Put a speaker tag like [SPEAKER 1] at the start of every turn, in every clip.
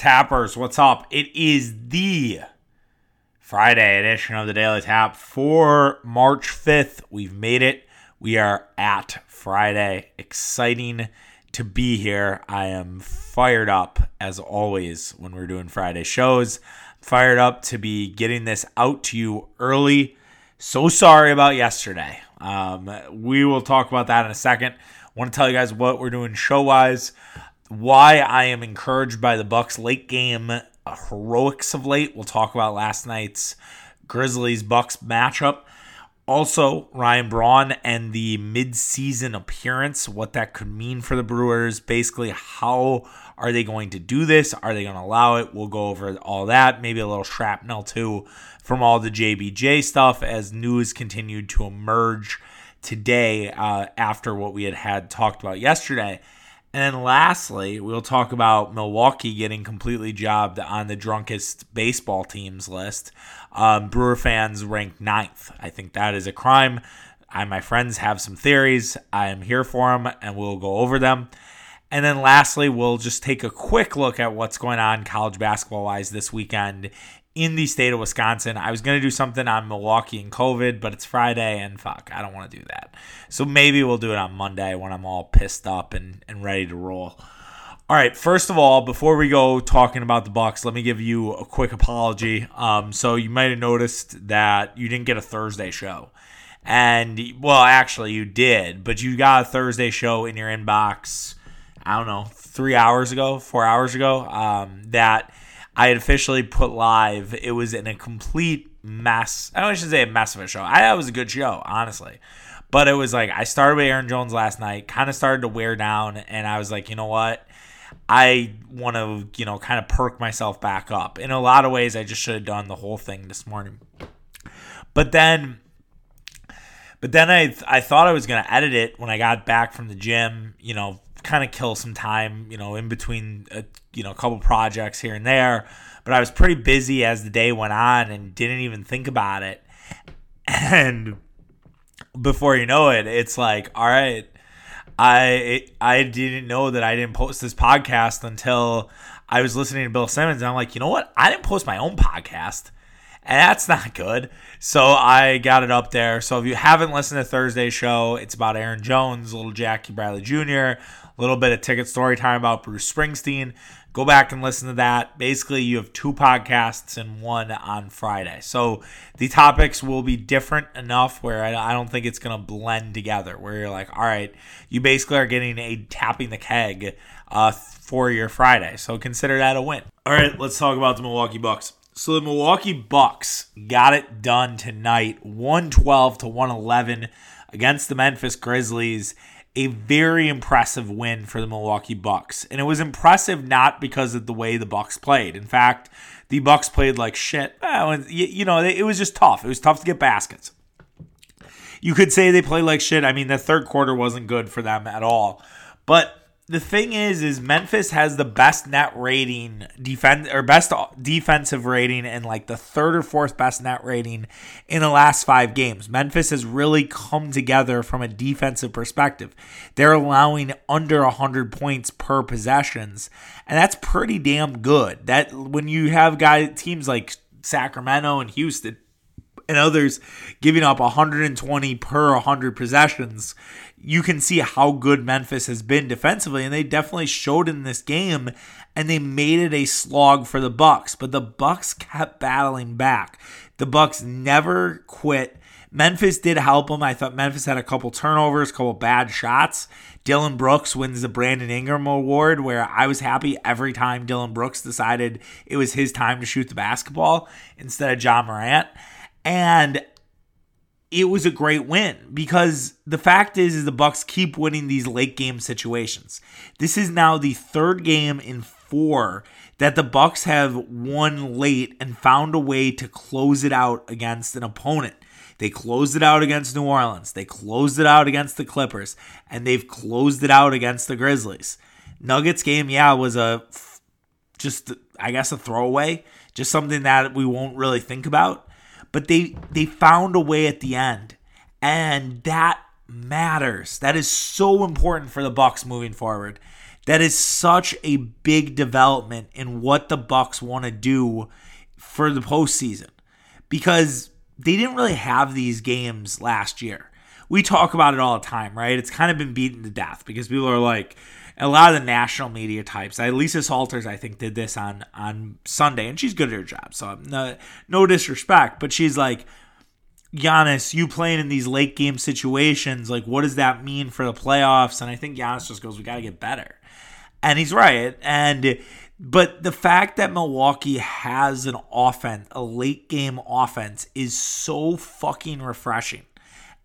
[SPEAKER 1] Tappers, what's up? It is the Friday edition of the Daily Tap for March 5th. We've made it. We are at Friday. Exciting to be here. I am fired up as always when we're doing Friday shows. Fired up to be getting this out to you early. So sorry about yesterday. Um, we will talk about that in a second. want to tell you guys what we're doing show wise, why I am encouraged by the Bucks late game heroics of late. We'll talk about last night's Grizzlies Bucks matchup. Also, Ryan Braun and the midseason appearance, what that could mean for the Brewers. Basically, how are they going to do this? Are they going to allow it? We'll go over all that. Maybe a little shrapnel too from all the JBJ stuff as news continued to emerge today uh, after what we had had talked about yesterday. And then lastly, we'll talk about Milwaukee getting completely jobbed on the drunkest baseball teams list. Um, Brewer fans ranked ninth. I think that is a crime. I, my friends have some theories. I am here for them, and we'll go over them. And then lastly, we'll just take a quick look at what's going on college basketball wise this weekend in the state of Wisconsin. I was going to do something on Milwaukee and COVID, but it's Friday and fuck, I don't want to do that. So maybe we'll do it on Monday when I'm all pissed up and, and ready to roll. All right, first of all, before we go talking about the Bucks, let me give you a quick apology. Um, so you might have noticed that you didn't get a Thursday show. And well, actually you did, but you got a Thursday show in your inbox, I don't know, three hours ago, four hours ago. Um, that I had officially put live. It was in a complete mess. I don't should say a mess of a show. I thought it was a good show, honestly. But it was like I started with Aaron Jones last night, kind of started to wear down, and I was like, you know what? I want to, you know, kind of perk myself back up. In a lot of ways, I just should have done the whole thing this morning. But then but then I I thought I was to edit it when I got back from the gym, you know, kind of kill some time, you know, in between, a, you know, a couple projects here and there. But I was pretty busy as the day went on and didn't even think about it. And before you know it, it's like, all right, I I didn't know that I didn't post this podcast until I was listening to Bill Simmons, and I'm like, you know what? I didn't post my own podcast and that's not good. So I got it up there. So if you haven't listened to Thursday's show, it's about Aaron Jones, little Jackie Bradley Jr., a little bit of ticket story time about Bruce Springsteen. Go back and listen to that. Basically, you have two podcasts and one on Friday. So the topics will be different enough where I don't think it's going to blend together. Where you're like, all right, you basically are getting a tapping the keg uh, for your Friday. So consider that a win. All right, let's talk about the Milwaukee Bucks. So the Milwaukee Bucks got it done tonight, 112 to 111 against the Memphis Grizzlies a very impressive win for the Milwaukee Bucks. And it was impressive not because of the way the Bucks played. In fact, the Bucks played like shit. You know, it was just tough. It was tough to get baskets. You could say they played like shit. I mean, the third quarter wasn't good for them at all. But the thing is, is Memphis has the best net rating defense or best defensive rating and like the third or fourth best net rating in the last five games. Memphis has really come together from a defensive perspective. They're allowing under hundred points per possessions, and that's pretty damn good. That when you have guys teams like Sacramento and Houston and others giving up 120 per 100 possessions, you can see how good Memphis has been defensively, and they definitely showed in this game, and they made it a slog for the Bucks. But the Bucks kept battling back. The Bucks never quit. Memphis did help them. I thought Memphis had a couple turnovers, a couple bad shots. Dillon Brooks wins the Brandon Ingram Award, where I was happy every time Dillon Brooks decided it was his time to shoot the basketball instead of Ja Morant. And it was a great win because the fact is, is the Bucks keep winning these late game situations. This is now the third game in four that the Bucks have won late and found a way to close it out against an opponent. They closed it out against New Orleans. They closed it out against the Clippers, and they've closed it out against the Grizzlies. Nuggets game, yeah, was a just I guess a throwaway, just something that we won't really think about but they they found a way at the end, and that matters. That is so important for the Bucks moving forward. That is such a big development in what the Bucks want to do for the postseason because they didn't really have these games last year. We talk about it all the time, right? It's kind of been beaten to death because people are like, a lot of the national media types. Lisa Salters, I think, did this on on Sunday, and she's good at her job. So no, no disrespect, but she's like, Giannis, you playing in these late game situations, like what does that mean for the playoffs? And I think Giannis just goes, we got to get better, and he's right. And but the fact that Milwaukee has an offense, a late game offense, is so fucking refreshing.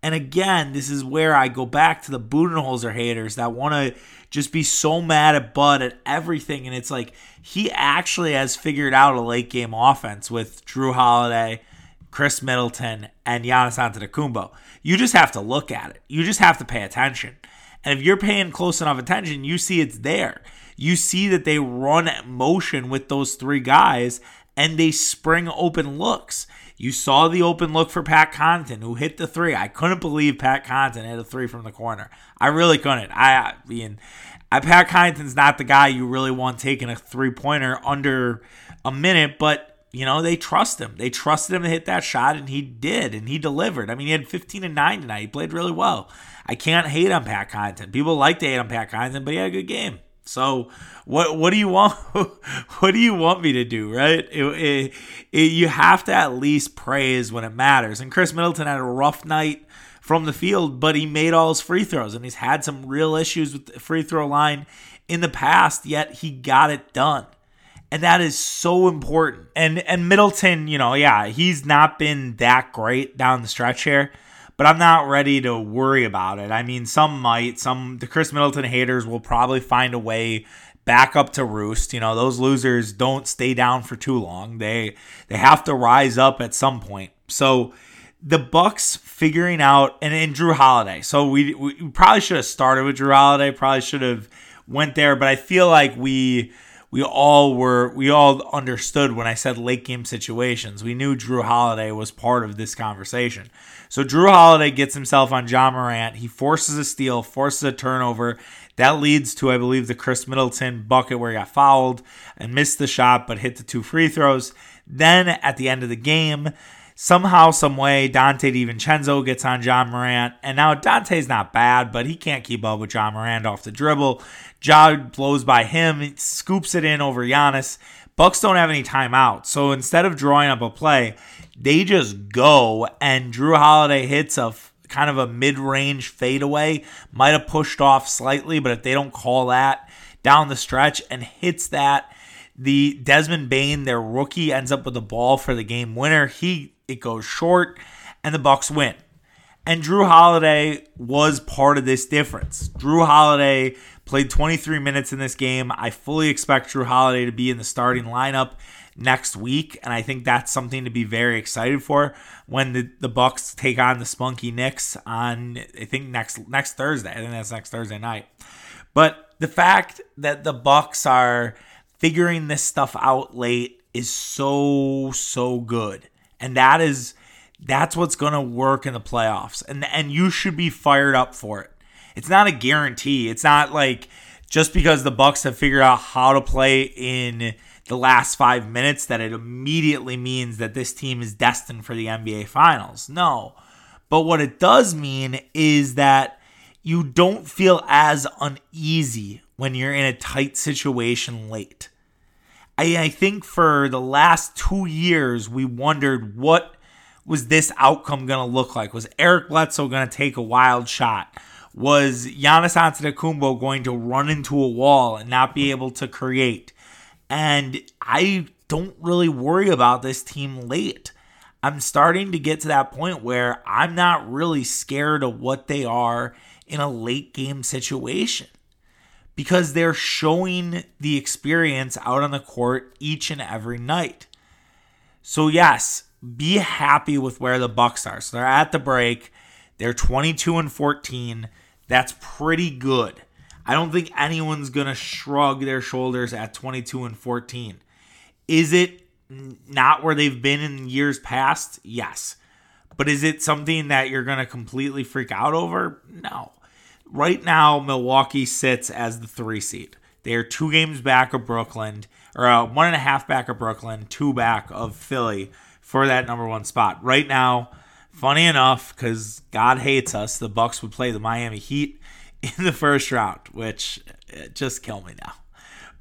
[SPEAKER 1] And again, this is where I go back to the Budenholzer haters that want to just be so mad at Bud at everything. And it's like he actually has figured out a late game offense with Jrue Holiday, Khris Middleton, and Giannis Antetokounmpo. You just have to look at it. You just have to pay attention. And if you're paying close enough attention, you see it's there you see that they run motion with those three guys and they spring open looks. You saw the open look for Pat Connaughton, who hit the three. I couldn't believe Pat Connaughton hit a three from the corner. I really couldn't. I, I mean, I, Pat Connaughton's not the guy you really want taking a three pointer under a minute, but you know they trust him. They trusted him to hit that shot, and he did, and he delivered. I mean, he had 15 and nine tonight. He played really well. I can't hate on Pat Connaughton. People like to hate on Pat Connaughton, but he had a good game. So what what do you want? what do you want me to do? Right? It, it, it, you have to at least praise when it matters. And Khris Middleton had a rough night from the field, but he made all his free throws, and he's had some real issues with the free throw line in the past. Yet he got it done. And that is so important. And and Middleton, you know, yeah, he's not been that great down the stretch here but I'm not ready to worry about it. I mean, some might. Some the Khris Middleton haters will probably find a way back up to roost. You know, those losers don't stay down for too long. They they have to rise up at some point. So the Bucks figuring out and, and Jrue Holiday. So we we probably should have started with Jrue Holiday. Probably should have went there, but I feel like we we all were we all understood when I said late game situations. We knew Jrue Holiday was part of this conversation. So Jrue Holiday gets himself on Ja Morant. He forces a steal, forces a turnover. That leads to, I believe, the Khris Middleton bucket where he got fouled and missed the shot, but hit the two free throws. Then at the end of the game, somehow, some way, Donte DiVincenzo gets on Ja Morant. And now Donte's not bad, but he can't keep up with Ja Morant off the dribble. Ja blows by him, scoops it in over Giannis. Bucks don't have any timeout. So instead of drawing up a play, they just go and Jrue Holiday hits a kind of a mid-range fadeaway, might have pushed off slightly, but if they don't call that down the stretch and hits that, the Desmond Bane, their rookie, ends up with the ball for the game winner. He it goes short, and the Bucks win. And Jrue Holiday was part of this difference. Jrue Holiday played 23 minutes in this game. I fully expect Jrue Holiday to be in the starting lineup next week, and I think that's something to be very excited for when the, the Bucks take on the Spunky Knicks on I think next next Thursday. I think that's next Thursday night. But the fact that the Bucks are figuring this stuff out late is so so good. And that is that's what's going to work in the playoffs. And and you should be fired up for it. It's not a guarantee. It's not like just because the Bucks have figured out how to play in the last five minutes that it immediately means that this team is destined for the NBA Finals. No. But what it does mean is that you don't feel as uneasy when you're in a tight situation late. I, I think for the last two years, we wondered what was this outcome going to look like? Was Eric Bledsoe going to take a wild shot? Was Giannis Antetokounmpo going to run into a wall and not be able to create? And I don't really worry about this team late. I'm starting to get to that point where I'm not really scared of what they are in a late game situation because they're showing the experience out on the court each and every night. So yes, be happy with where the Bucks are. So they're at the break. They're 22 and 14. That's pretty good. I don't think anyone's going to shrug their shoulders at 22 and 14. Is it not where they've been in years past? Yes. But is it something that you're going to completely freak out over? No. Right now, Milwaukee sits as the three seed. They are two games back of Brooklyn, or uh, one and a half back of Brooklyn, two back of Philly for that number one spot. Right now, funny enough, because God hates us, the Bucks would play the Miami Heat in the first round, which uh, just kill me now.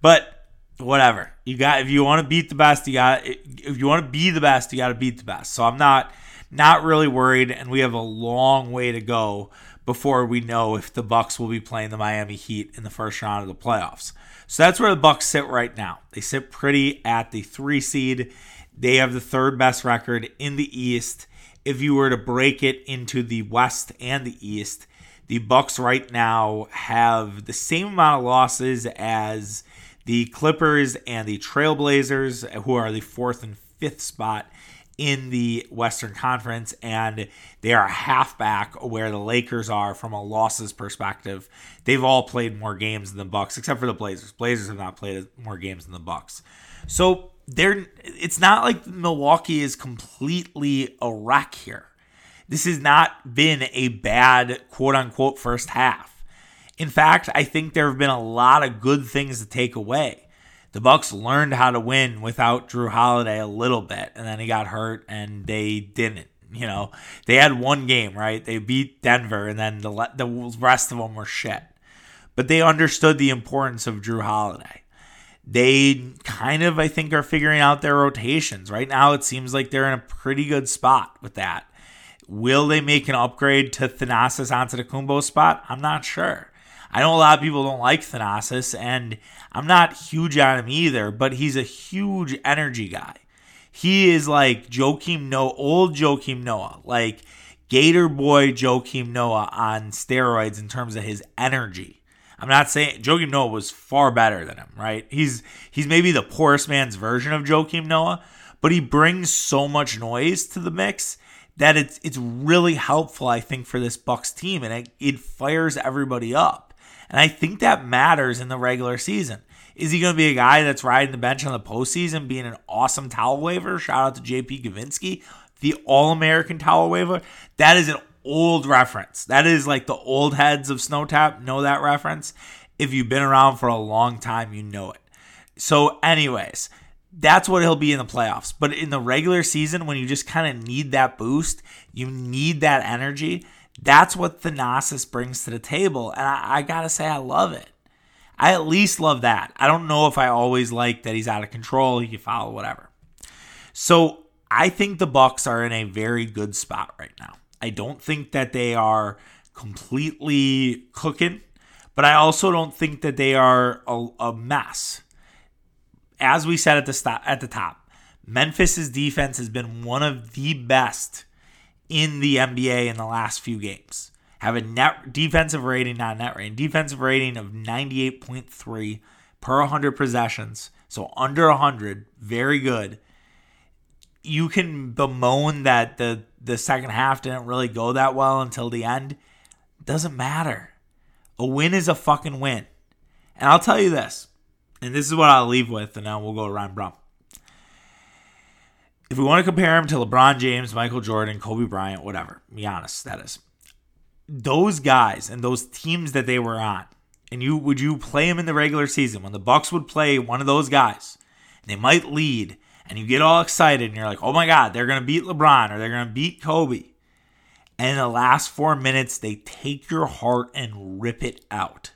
[SPEAKER 1] But whatever. You got if you want to beat the best, you got if you want to be the best, you got to beat the best. So I'm not not really worried and we have a long way to go before we know if the Bucks will be playing the Miami Heat in the first round of the playoffs. So that's where the Bucks sit right now. They sit pretty at the 3 seed. They have the third best record in the East. If you were to break it into the West and the East, the Bucks right now have the same amount of losses as the Clippers and the Trailblazers, who are the fourth and fifth spot in the Western Conference, and they are half back where the Lakers are from a losses perspective. They've all played more games than the Bucks, except for the Blazers. Blazers have not played more games than the Bucks. So they're it's not like Milwaukee is completely a wreck here. This has not been a bad quote unquote first half. In fact, I think there have been a lot of good things to take away. The Bucks learned how to win without Jrue Holiday a little bit, and then he got hurt, and they didn't. You know, they had one game, right? They beat Denver, and then the the rest of them were shit. But they understood the importance of Jrue Holiday. They kind of, I think, are figuring out their rotations. Right now, it seems like they're in a pretty good spot with that. Will they make an upgrade to Thanasis Antetokounmpo's spot? I'm not sure. I know a lot of people don't like Thanasis, and I'm not huge on him either, but he's a huge energy guy. He is like Joakim Noah, old Joakim Noah, like Gator Boy Joakim Noah on steroids in terms of his energy. I'm not saying Joakim Noah was far better than him, right? He's he's maybe the poorest man's version of Joakim Noah, but he brings so much noise to the mix that it's it's really helpful, I think, for this Bucks team, and it, it fires everybody up. And I think that matters in the regular season. Is he going to be a guy that's riding the bench on the postseason, being an awesome towel waver? Shout out to JP Gavinsky, the All American towel waver. That is an old reference. That is like the old heads of Snow Tap know that reference. If you've been around for a long time, you know it. So, anyways, that's what he'll be in the playoffs. But in the regular season, when you just kind of need that boost, you need that energy. That's what Thanasis brings to the table. And I, I got to say, I love it. I at least love that. I don't know if I always like that he's out of control, he can foul, whatever. So I think the Bucks are in a very good spot right now. I don't think that they are completely cooking, but I also don't think that they are a, a mess. As we said at the stop, at the top, Memphis's defense has been one of the best in the NBA in the last few games. Have a net defensive rating, not net rating, defensive rating of 98.3 per 100 possessions. So under 100, very good. You can bemoan that the the second half didn't really go that well until the end. Doesn't matter. A win is a fucking win. And I'll tell you this, and this is what I'll leave with, and then we'll go to Ryan Braun if we want to compare him to LeBron James, Michael Jordan, Kobe Bryant, whatever, be honest, that is. Those guys and those teams that they were on, and you would you play them in the regular season when the Bucks would play one of those guys, they might lead, and you get all excited and you're like, oh my God, they're gonna beat LeBron or they're gonna beat Kobe. And in the last four minutes, they take your heart and rip it out.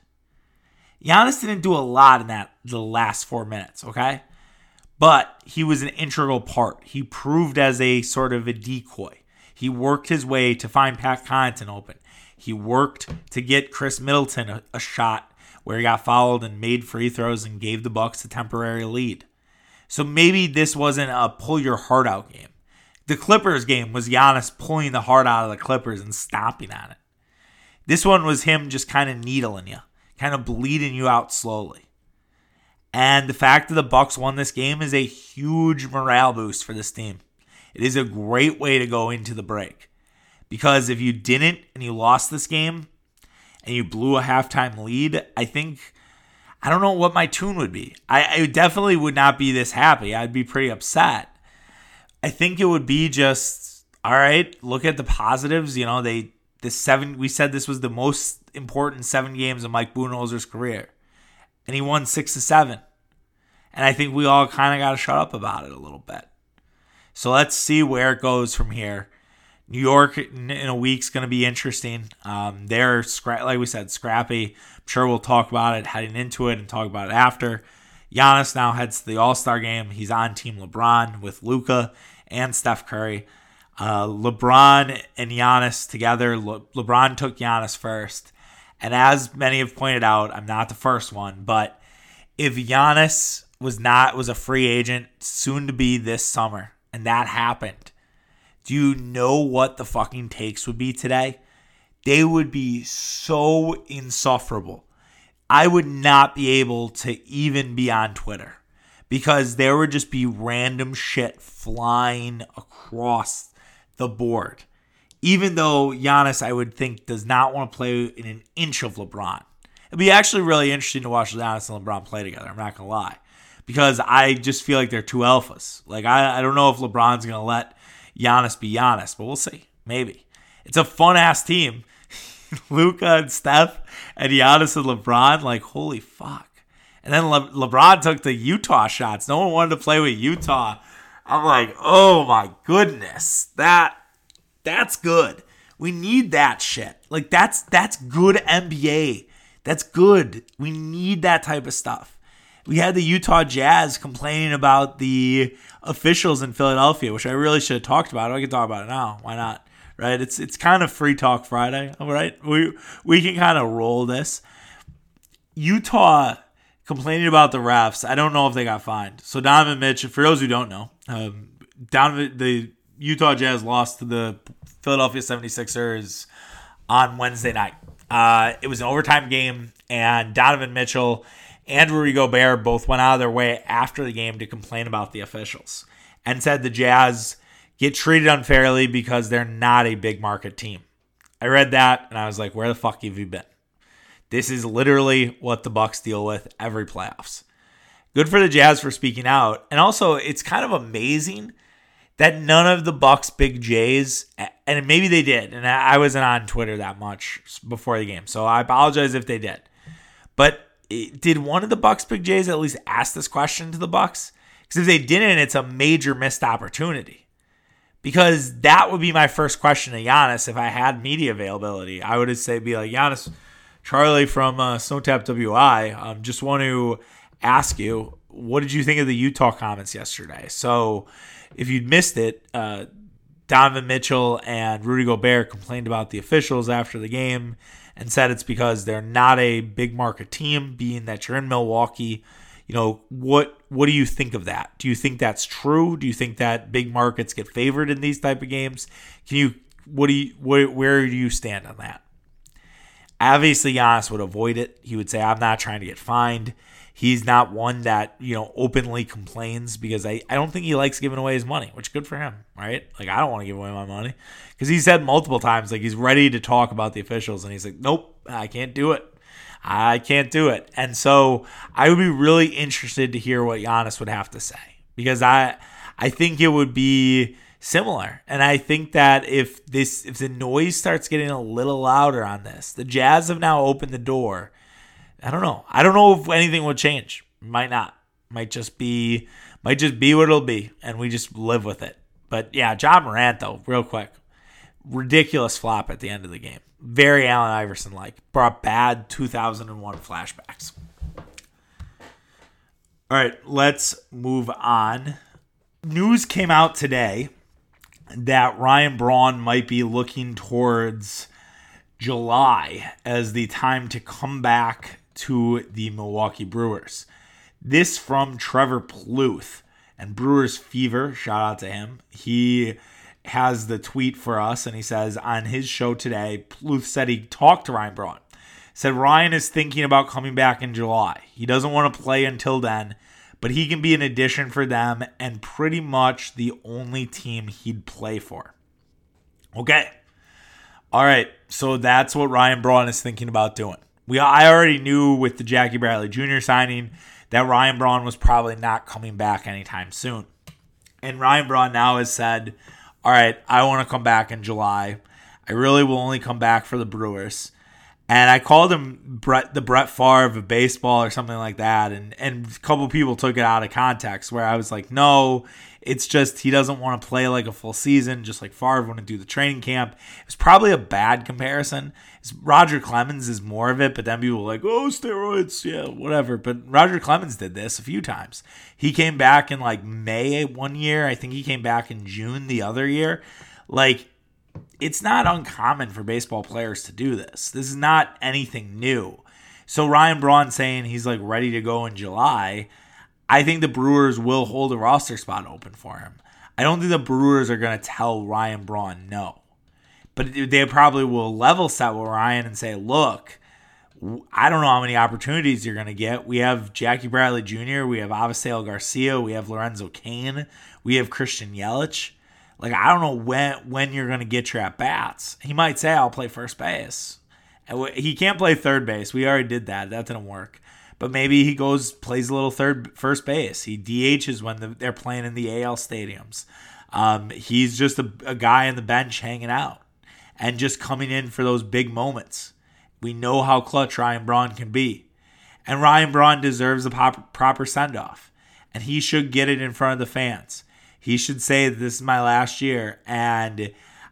[SPEAKER 1] Giannis didn't do a lot in that the last four minutes, okay? but he was an integral part. He proved as a sort of a decoy. He worked his way to find Pat Connaughton open. He worked to get Khris Middleton a, a shot where he got fouled and made free throws and gave the Bucks a temporary lead. So maybe this wasn't a pull your heart out game. The Clippers game was Giannis pulling the heart out of the Clippers and stomping on it. This one was him just kind of needling you, kind of bleeding you out slowly. And the fact that the Bucks won this game is a huge morale boost for this team. It is a great way to go into the break. Because if you didn't and you lost this game and you blew a halftime lead, I think I don't know what my tune would be. I, I definitely would not be this happy. I'd be pretty upset. I think it would be just all right, look at the positives. You know, they the seven we said this was the most important seven games of Mike Budenholzer's career and he won six to seven. And I think we all kind of got to shut up about it a little bit. So let's see where it goes from here. New York in a week's going to be interesting. Um, they're scra- like we said, scrappy. I'm sure we'll talk about it heading into it and talk about it after. Giannis now heads to the All Star game. He's on Team LeBron with Luka and Steph Curry. Uh, LeBron and Giannis together. Le- LeBron took Giannis first, and as many have pointed out, I'm not the first one, but if Giannis was not was a free agent soon to be this summer, and that happened, do you know what the fucking takes would be today? They would be so insufferable. I would not be able to even be on Twitter because there would just be random shit flying across the board. Even though Giannis, I would think, does not want to play in an inch of LeBron. It'd be actually really interesting to watch Giannis and LeBron play together. I'm not gonna lie, because I just feel like they're two alphas. Like I, I don't know if LeBron's gonna let Giannis be Giannis, but we'll see. Maybe it's a fun ass team. Luka and Steph and Giannis and LeBron. Like holy fuck. And then Le- LeBron took the Utah shots. No one wanted to play with Utah. I'm like, oh my goodness, that that's good. We need that shit. Like that's that's good NBA. That's good. We need that type of stuff. We had the Utah Jazz complaining about the officials in Philadelphia, which I really should have talked about. I can talk about it now. Why not? Right? It's it's kind of free talk Friday. All right, we we can kind of roll this. Utah complaining about the refs. I don't know if they got fined. So Donovan Mitchell, for those who don't know, um, Donovan the Utah Jazz lost to the Philadelphia 76ers on Wednesday night. Uh, it was an overtime game, and Donovan Mitchell and Rudy Gobert both went out of their way after the game to complain about the officials and said the Jazz get treated unfairly because they're not a big market team. I read that and I was like, where the fuck have you been? This is literally what the Bucks deal with every playoffs. Good for the Jazz for speaking out. And also, it's kind of amazing that none of the Bucks big Jays, and maybe they did, and I wasn't on Twitter that much before the game, so I apologize if they did. But did one of the Bucks big Jays at least ask this question to the Bucks? Because if they didn't, it's a major missed opportunity. Because that would be my first question to Giannis if I had media availability. I would say be like Giannis, Charlie from uh, Snowtap WI. Um, just want to ask you, what did you think of the Utah comments yesterday? So, if you'd missed it, uh, Donovan Mitchell and Rudy Gobert complained about the officials after the game and said it's because they're not a big market team, being that you're in Milwaukee. You know, what what do you think of that? Do you think that's true? Do you think that big markets get favored in these type of games? Can you what do you where, where do you stand on that? Obviously, Giannis would avoid it. He would say, I'm not trying to get fined. He's not one that, you know, openly complains because I, I don't think he likes giving away his money, which is good for him, right? Like, I don't want to give away my money. Because he said multiple times, like, he's ready to talk about the officials. And he's like, nope, I can't do it. I can't do it. And so I would be really interested to hear what Giannis would have to say because I I think it would be similar. And I think that if this if the noise starts getting a little louder on this, the Jazz have now opened the door. I don't know. I don't know if anything will change. Might not. Might just be might just be what it'll be, and we just live with it. But yeah, Ja Morant though, real quick. Ridiculous flop at the end of the game. Very Allen Iverson like. Brought bad 2001 flashbacks. All right, let's move on. News came out today that Ryan Braun might be looking towards July as the time to come back to the Milwaukee Brewers. This from Trevor Plouffe and Brewers Fever. Shout out to him. He has the tweet for us and he says on his show today, Plouffe said he talked to Ryan Braun. Said Ryan is thinking about coming back in July. He doesn't want to play until then but he can be an addition for them and pretty much the only team he'd play for. Okay. All right. So that's what Ryan Braun is thinking about doing. We I already knew with the Jackie Bradley Jr. signing that Ryan Braun was probably not coming back anytime soon. And Ryan Braun now has said, "All right, I want to come back in July. I really will only come back for the Brewers." And I called him Brett, the Brett Favre of baseball or something like that. And, and a couple people took it out of context where I was like, no, it's just he doesn't want to play like a full season, just like Favre wouldn't do the training camp. It's probably a bad comparison. It's Roger Clemens is more of it, but then people were like, oh, steroids, yeah, whatever. But Roger Clemens did this a few times. He came back in like May one year. I think he came back in June the other year. Like, it's not uncommon for baseball players to do this. This is not anything new. So Ryan Braun saying he's like ready to go in July, I think the Brewers will hold a roster spot open for him. I don't think the Brewers are going to tell Ryan Braun no. But they probably will level set with Ryan and say, look, I don't know how many opportunities you're going to get. We have Jackie Bradley Jr., we have Avisail Garcia, we have Lorenzo Cain, we have Christian Yelich. Like I don't know when when you're going to get your at bats. He might say I'll play first base. He can't play third base. We already did that. That didn't work. But maybe he goes plays a little third first base. He DHs when the, they're playing in the AL stadiums. Um, he's just a, a guy on the bench hanging out and just coming in for those big moments. We know how clutch Ryan Braun can be. And Ryan Braun deserves a pop, proper send off. And he should get it in front of the fans. He should say this is my last year. And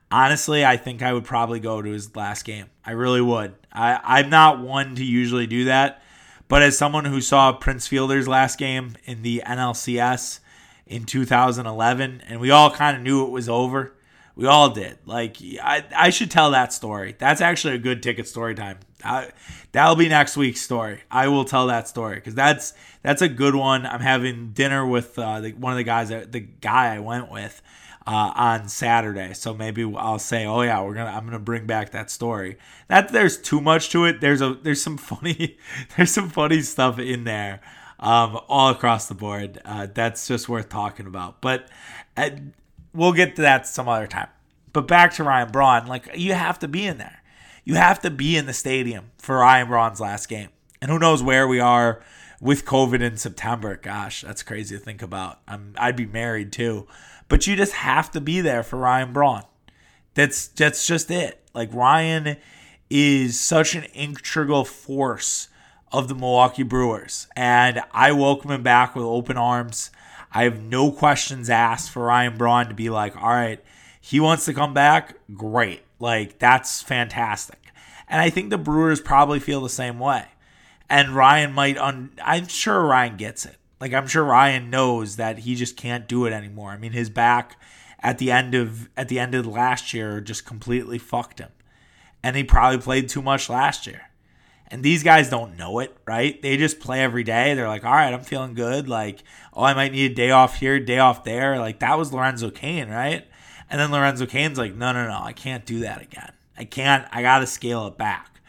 [SPEAKER 1] honestly, I think I would probably go to his last game. I really would. I, I'm not one to usually do that. But as someone who saw Prince Fielder's last game in the NLCS in 2011, and we all kind of knew it was over, we all did. Like, I, I should tell that story. That's actually a good ticket story time. I, that'll be next week's story. I will tell that story because that's that's a good one. I'm having dinner with uh, the, one of the guys, that, the guy I went with uh, on Saturday. So maybe I'll say, oh yeah, we're gonna I'm gonna bring back that story. That there's too much to it. There's a there's some funny there's some funny stuff in there. Um, all across the board. Uh, that's just worth talking about. But uh, we'll get to that some other time. But back to Ryan Braun, like you have to be in there. You have to be in the stadium for Ryan Braun's last game. And who knows where we are with COVID in September. Gosh, that's crazy to think about. I'm I'd be married too. But you just have to be there for Ryan Braun. That's that's just it. Like Ryan is such an integral force of the Milwaukee Brewers. And I welcome him back with open arms. I have no questions asked for Ryan Braun to be like, all right, he wants to come back. Great. Like, that's fantastic. And I think the Brewers probably feel the same way. And Ryan might, un- I'm sure Ryan gets it. Like, I'm sure Ryan knows that he just can't do it anymore. I mean, his back at the end of at the end of last year just completely fucked him. And he probably played too much last year. And these guys don't know it, right? They just play every day. They're like, all right, I'm feeling good. Like, oh, I might need a day off here, day off there. Like, that was Lorenzo Cain, right? And then Lorenzo Cain's like, no, no, no, I can't do that again. I can't, I got to scale it back.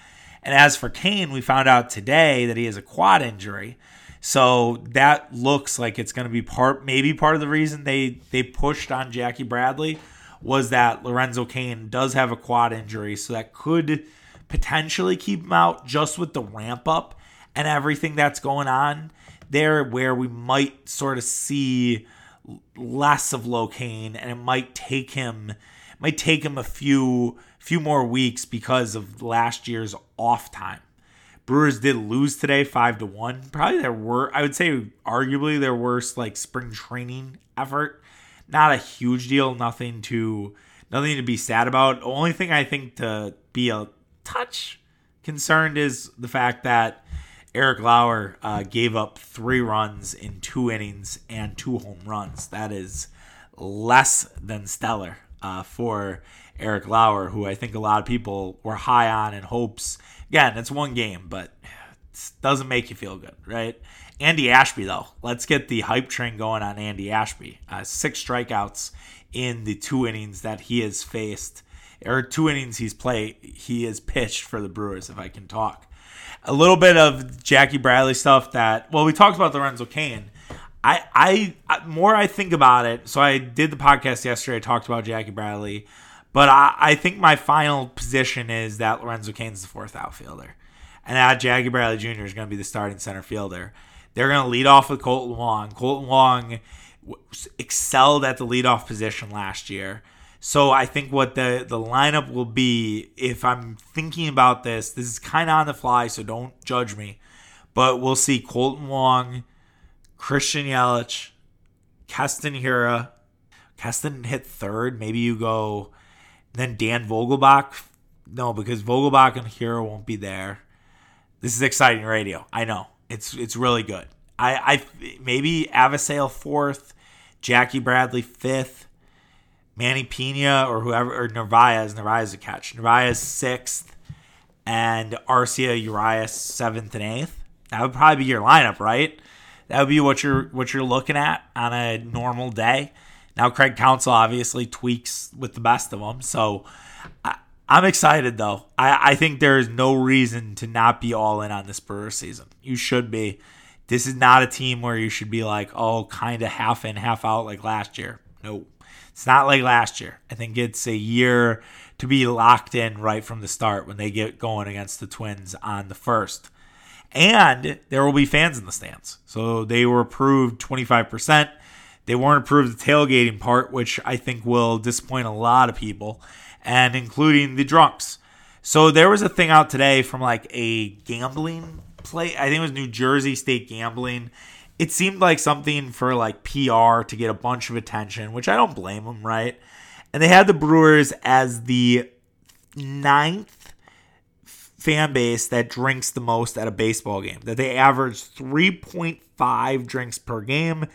[SPEAKER 1] And as for Cain, we found out today that he has a quad injury. So that looks like it's going to be part, maybe part of the reason they they pushed on Jackie Bradley was that Lorenzo Cain does have a quad injury, so that could potentially keep him out just with the ramp up and everything that's going on there, where we might sort of see less of Locaine, and it might take him might take him a few few more weeks because of last year's off time. Brewers did lose today, five to one. Probably their worst. I would say, arguably their worst like spring training effort. Not a huge deal. Nothing to nothing to be sad about. Only thing I think to be a touch concerned is the fact that Eric Lauer uh, gave up three runs in two innings and two home runs. That is less than stellar uh, for Eric Lauer, who I think a lot of people were high on in hopes. Again, it's one game, but it doesn't make you feel good, right? Andy Ashby, though, let's get the hype train going on Andy Ashby. Uh, six strikeouts in the two innings that he has faced, or two innings he's played, he has pitched for the Brewers, if I can talk a little bit of Jackie Bradley stuff that well we talked about Lorenzo Cain. I, I more I think about it. So I did the podcast yesterday. I talked about Jackie Bradley, but I, I think my final position is that Lorenzo Cain's the fourth outfielder, and that Jackie Bradley Jr. is going to be the starting center fielder. They're going to lead off with Kolten Wong. Kolten Wong excelled at the leadoff position last year. So I think what the the lineup will be, if I'm thinking about this, this is kind of on the fly, so don't judge me. But we'll see Kolten Wong, Christian Yelich, Keston Hiura. Keston hit third. Maybe you go then Dan Vogelbach. No, because Vogelbach and Hiura won't be there. This is exciting radio. I know. It's it's really good. I, I maybe Avisail fourth, Jackie Bradley fifth, Manny Pena or whoever or Narvaez. Narvaez a catch. Narvaez sixth, and Arcia Urias seventh and eighth. That would probably be your lineup, right? That would be what you're what you're looking at on a normal day. Now Craig Counsell obviously tweaks with the best of them, so I, am excited though. I, I think there is no reason to not be all in on this Brewer season. You should be. This is not a team where you should be like, oh, kind of half in, half out like last year. No, it's not like last year. I think it's a year to be locked in right from the start when they get going against the Twins on the first. And there will be fans in the stands. So they were approved 25%. They weren't approved the tailgating part, which I think will disappoint a lot of people, and including the drunks. So there was a thing out today from like a gambling play. I think it was New Jersey State Gambling. It seemed like something for like PR to get a bunch of attention, which I don't blame them, right? And they had the Brewers as the ninth fan base that drinks the most at a baseball game. That they average 3.5 drinks per game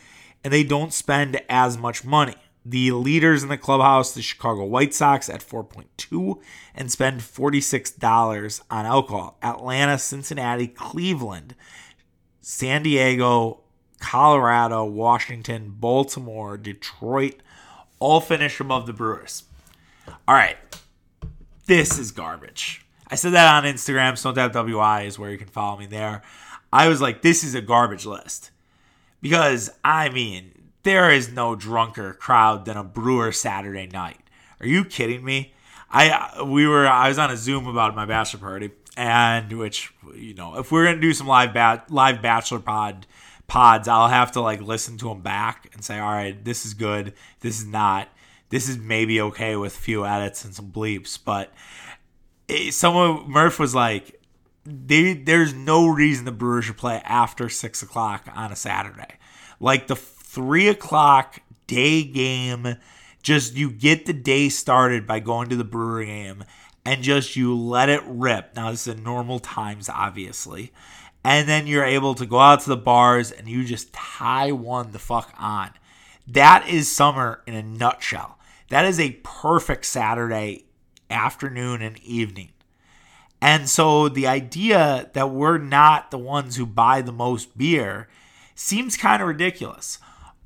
[SPEAKER 1] and they don't spend as much money. The leaders in the clubhouse, the Chicago White Sox at 4.2 and spend $46 on alcohol. Atlanta, Cincinnati, Cleveland, San Diego, Colorado, Washington, Baltimore, Detroit all finish above the Brewers. All right. This is garbage. I said that on Instagram. SnoTapWI is where you can follow me there. I was like, this is a garbage list. Because, I mean, there is no drunker crowd than a Brewer Saturday night. Are you kidding me? I we were I was on a Zoom about my bachelor party, and which you know if we're gonna do some live bat live bachelor pod pods, I'll have to like listen to them back and say, all right, this is good, this is not, this is maybe okay with a few edits and some bleeps, but it, someone Murph was like, they, there's no reason the Brewers should play after six o'clock on a Saturday. Like the three o'clock day game. Just you get the day started by going to the brewery game and just you let it rip. Now, this is in normal times, obviously. And then you're able to go out to the bars and you just tie one the fuck on. That is summer in a nutshell. That is a perfect Saturday afternoon and evening. And so the idea that we're not the ones who buy the most beer seems kind of ridiculous.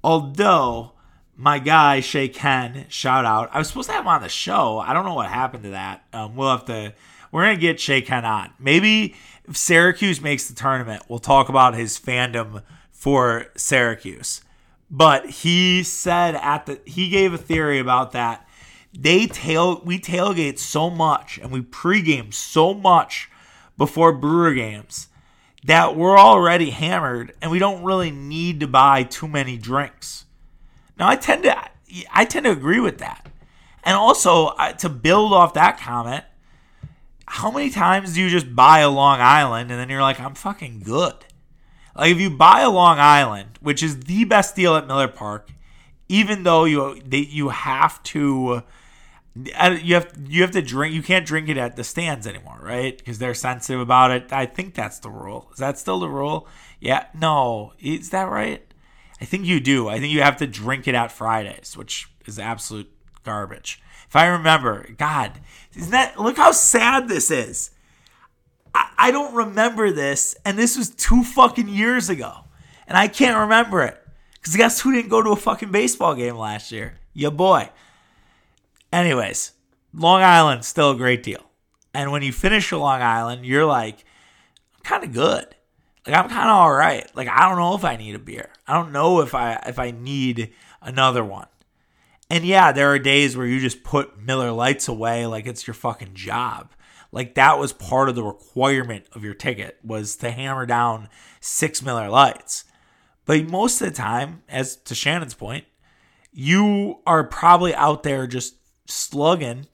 [SPEAKER 1] Although my guy Shay Ken, shout out. I was supposed to have him on the show. I don't know what happened to that. Um, we'll have to. We're gonna get Shay Ken on. Maybe if Syracuse makes the tournament, we'll talk about his fandom for Syracuse. But he said at the he gave a theory about that. They tail we tailgate so much and we pregame so much before Brewer games that we're already hammered and we don't really need to buy too many drinks. Now I tend to I tend to agree with that. And also to build off that comment, how many times do you just buy a Long Island and then you're like I'm fucking good? Like if you buy a Long Island, which is the best deal at Miller Park, even though you they, you have to uh, you have you have to drink. You can't drink it at the stands anymore, right? Because they're sensitive about it. I think that's the rule. Is that still the rule? Yeah. No. Is that right? I think you do. I think you have to drink it at Fridays, which is absolute garbage. If I remember, God, isn't that? Look how sad this is. I, I don't remember this, and this was two fucking years ago, and I can't remember it. Because guess who didn't go to a fucking baseball game last year? Your boy. Anyways, Long Island still a great deal. And when you finish a Long Island, you're like, I'm kind of good. Like I'm kind of all right. Like I don't know if I need a beer. I don't know if I if I need another one. And yeah, there are days where you just put Miller Lites away like it's your fucking job. Like that was part of the requirement of your ticket was to hammer down six Miller Lites. But most of the time, as to Shannon's point, you are probably out there just slugging,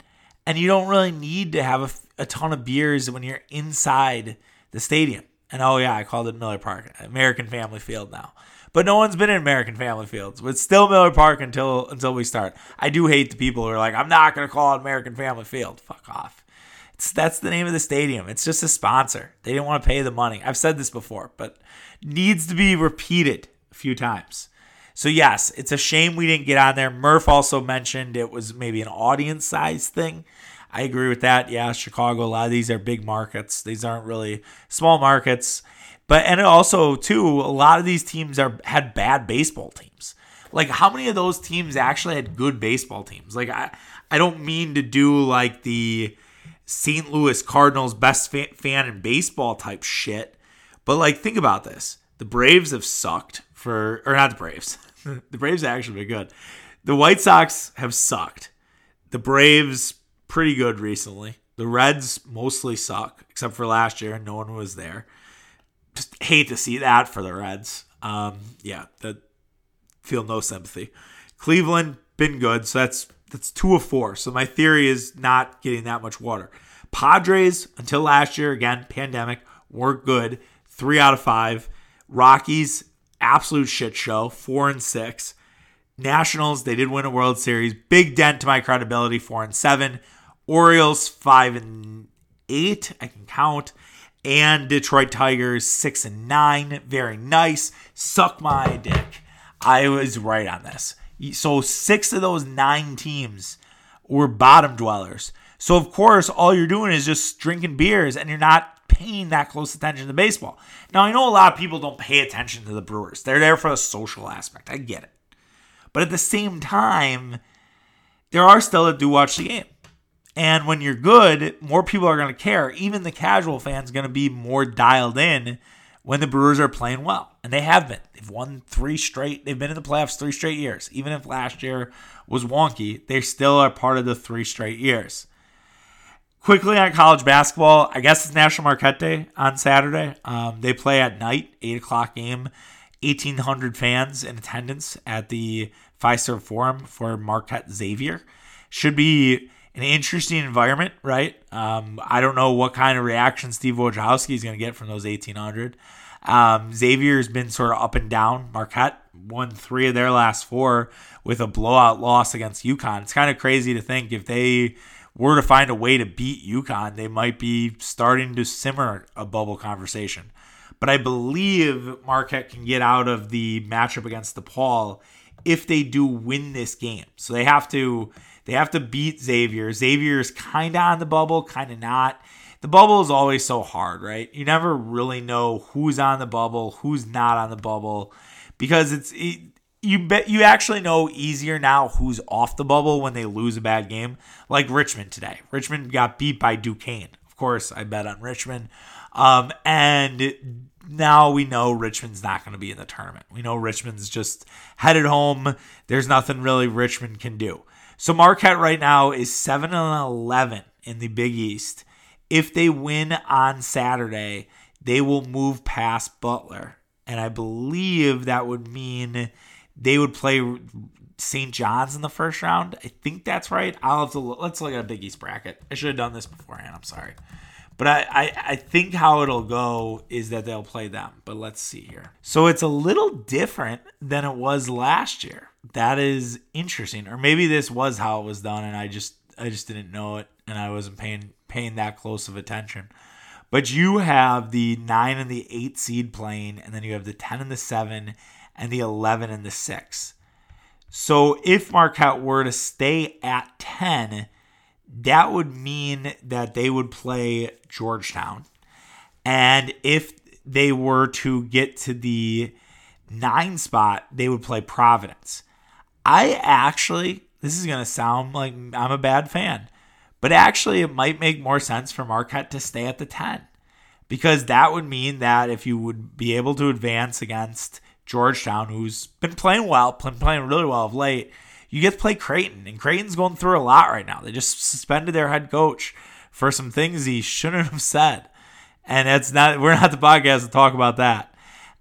[SPEAKER 1] and you don't really need to have a, a ton of beers when you're inside the stadium. And oh yeah, I called it Miller Park, American Family Field now. But no one's been in American Family Fields. But still Miller Park until until we start. I do hate the people who are like, I'm not gonna call it American Family Field. Fuck off. It's, that's the name of the stadium. It's just a sponsor. They didn't want to pay the money. I've said this before, but needs to be repeated a few times. So yes, it's a shame we didn't get on there. Murph also mentioned it was maybe an audience size thing. I agree with that. Yeah, Chicago, a lot of these are big markets. These aren't really small markets. But and also too, a lot of these teams are had bad baseball teams. Like how many of those teams actually had good baseball teams? Like I I don't mean to do like the St. Louis Cardinals best fan in baseball type shit, but like think about this. The Braves have sucked for or not the Braves. the Braves have actually been good. The White Sox have sucked. The Braves pretty good recently. The Reds mostly suck, except for last year. No one was there. Just hate to see that for the Reds. Um, yeah, that feel no sympathy. Cleveland been good, so that's that's two of four. So my theory is not getting that much water. Padres until last year, again pandemic, were good. Three out of five. Rockies absolute shit show, four and six. Nationals, they did win a World Series. Big dent to my credibility, four and seven. Orioles, five and eight. I can count. And Detroit Tigers, six and nine. Very nice. Suck my dick. I was right on this. So six of those nine teams were bottom dwellers. So of course, all you're doing is just drinking beers and you're not paying that close attention to baseball. Now, I know a lot of people don't pay attention to the Brewers. They're there for the social aspect. I get it. But at the same time, there are still that do watch the game. And when you're good, more people are going to care. Even the casual fans going to be more dialed in when the Brewers are playing well. And they have been. They've won three straight. They've been in the playoffs three straight years. Even if last year was wonky, they still are part of the three straight years. Quickly on college basketball, I guess it's National Marquette Day on Saturday. Um, they play at night, 8 o'clock game. 1,800 fans in attendance at the Fiserv Forum for Marquette Xavier. Should be an interesting environment, right? Um, I don't know what kind of reaction Steve Wojciechowski is going to get from those 1,800. Um, Xavier has been sort of up and down. Marquette won three of their last four with a blowout loss against UConn. It's kind of crazy to think if they were to find a way to beat UConn, they might be starting to simmer a bubble conversation. But I believe Marquette can get out of the matchup against DePaul if they do win this game. So they have to they have to beat Xavier. Xavier is kind of on the bubble, kind of not. The bubble is always so hard, right? You never really know who's on the bubble, who's not on the bubble, because it's it, you bet you actually know easier now who's off the bubble when they lose a bad game, like Richmond today. Richmond got beat by Duquesne. Of course, I bet on Richmond. Um, and now we know Richmond's not going to be in the tournament. We know Richmond's just headed home. There's nothing really Richmond can do. So Marquette right now is 7 and 11 in the Big East. If they win on Saturday, they will move past Butler. And I believe that would mean they would play St. John's in the first round. I think that's right. I'll have to look. Let's look at a Big East bracket. I should have done this beforehand. I'm sorry. But I, I, I think how it'll go is that they'll play them. But let's see here. So it's a little different than it was last year. That is interesting. Or maybe this was how it was done and I just I just didn't know it and I wasn't paying paying that close of attention. But you have the nine and the eight seed playing, and then you have the ten and the seven and the 11 and the 6. So if Marquette were to stay at 10, that would mean that they would play Georgetown. And if they were to get to the nine spot, they would play Providence. I actually, this is going to sound like I'm a bad fan, but actually, it might make more sense for Marquette to stay at the 10 because that would mean that if you would be able to advance against Georgetown, who's been playing well, been playing really well of late. You get to play Creighton, and Creighton's going through a lot right now. They just suspended their head coach for some things he shouldn't have said. And it's not we're not the podcast to talk about that.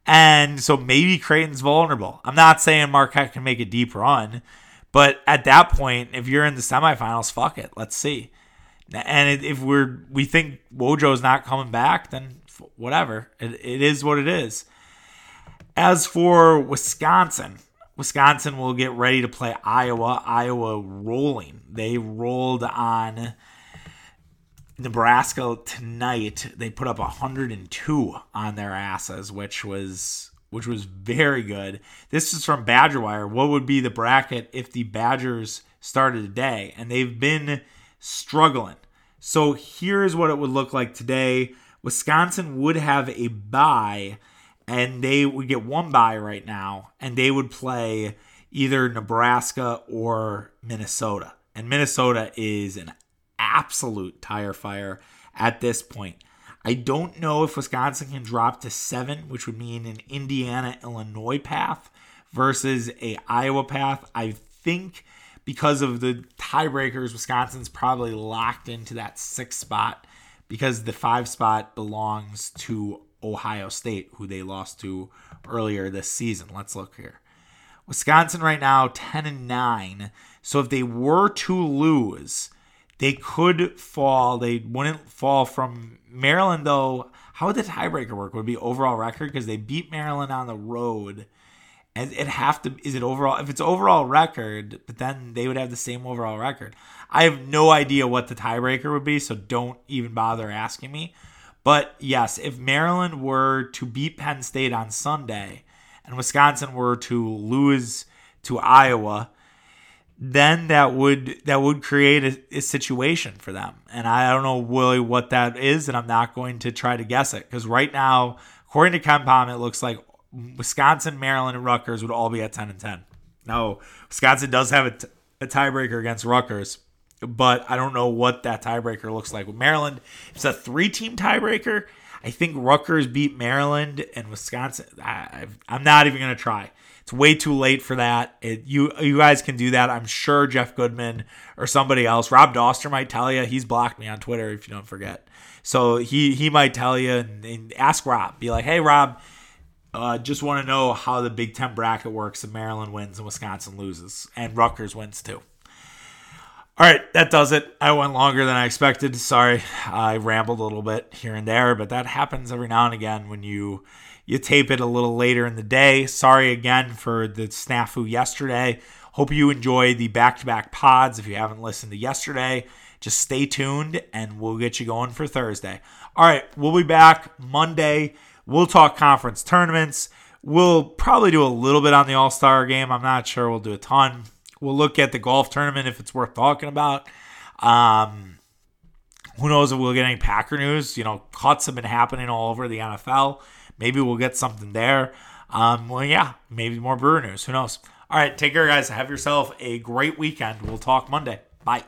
[SPEAKER 1] And so maybe Creighton's vulnerable. I'm not saying Marquette can make a deep run, But at that point, if you're in the semifinals, fuck it. Let's see. And if we're we think Wojo's not coming back, then whatever. It, it is what it is. As for Wisconsin, Wisconsin will get ready to play Iowa. Iowa rolling. They rolled on Nebraska tonight. They put up 102 on their asses, which was which was very good. This is from Badger Wire. What would be the bracket if the Badgers started today? And they've been struggling. So here's what it would look like today. Wisconsin would have a bye, and they would get one bye right now, and they would play either Nebraska or Minnesota. And Minnesota is an absolute tire fire at this point. I don't know if Wisconsin can drop to seven, which would mean an Indiana Illinois path versus a Iowa path. I think because of the tiebreakers, Wisconsin's probably locked into that sixth spot because the five spot belongs to Ohio State, who they lost to earlier this season. Let's look here. Wisconsin right now 10 and 9. So if they were to lose, they could fall. They wouldn't fall from Maryland, though. How would the tiebreaker work? Would it be overall record? Because they beat Maryland on the road. And it have to is it overall if it's overall record, but then they would have the same overall record. I have no idea what the tiebreaker would be, so don't even bother asking me. But yes, if Maryland were to beat Penn State on Sunday and Wisconsin were to lose to Iowa, then that would that would create a, a, situation for them. And I don't know really what that is, and I'm not going to try to guess it because right now, according to KenPom, it looks like Wisconsin, Maryland, and Rutgers would all be at 10 and 10. Now, Wisconsin does have a, t- a tiebreaker against Rutgers, but I don't know what that tiebreaker looks like with Maryland. It's a three-team tiebreaker. I think Rutgers beat Maryland and Wisconsin. I, I'm not even going to try. It's way too late for that. It, you you guys can do that. I'm sure Jeff Goodman or somebody else. Rob Dauster might tell you. He's blocked me on Twitter if you don't forget. So he he might tell you and, and ask Rob. Be like, hey Rob, uh, just want to know how the Big Ten bracket works. If Maryland wins and Wisconsin loses, and Rutgers wins too. All right, that does it. I went longer than I expected. Sorry, I rambled a little bit here and there, but that happens every now and again when you you tape it a little later in the day. Sorry again for the snafu yesterday. Hope you enjoy the back to back pods. If you haven't listened to yesterday, just stay tuned and we'll get you going for Thursday. All right, we'll be back Monday. We'll talk conference tournaments. We'll probably do a little bit on the All Star game. I'm not sure we'll do a ton. We'll look at the golf tournament if it's worth talking about. Um, who knows if we'll get any Packer news? You know, cuts have been happening all over the NFL. Maybe we'll get something there. Um, well, yeah, maybe more Brewer news. Who knows? All right, take care, guys. Have yourself a great weekend. We'll talk Monday. Bye.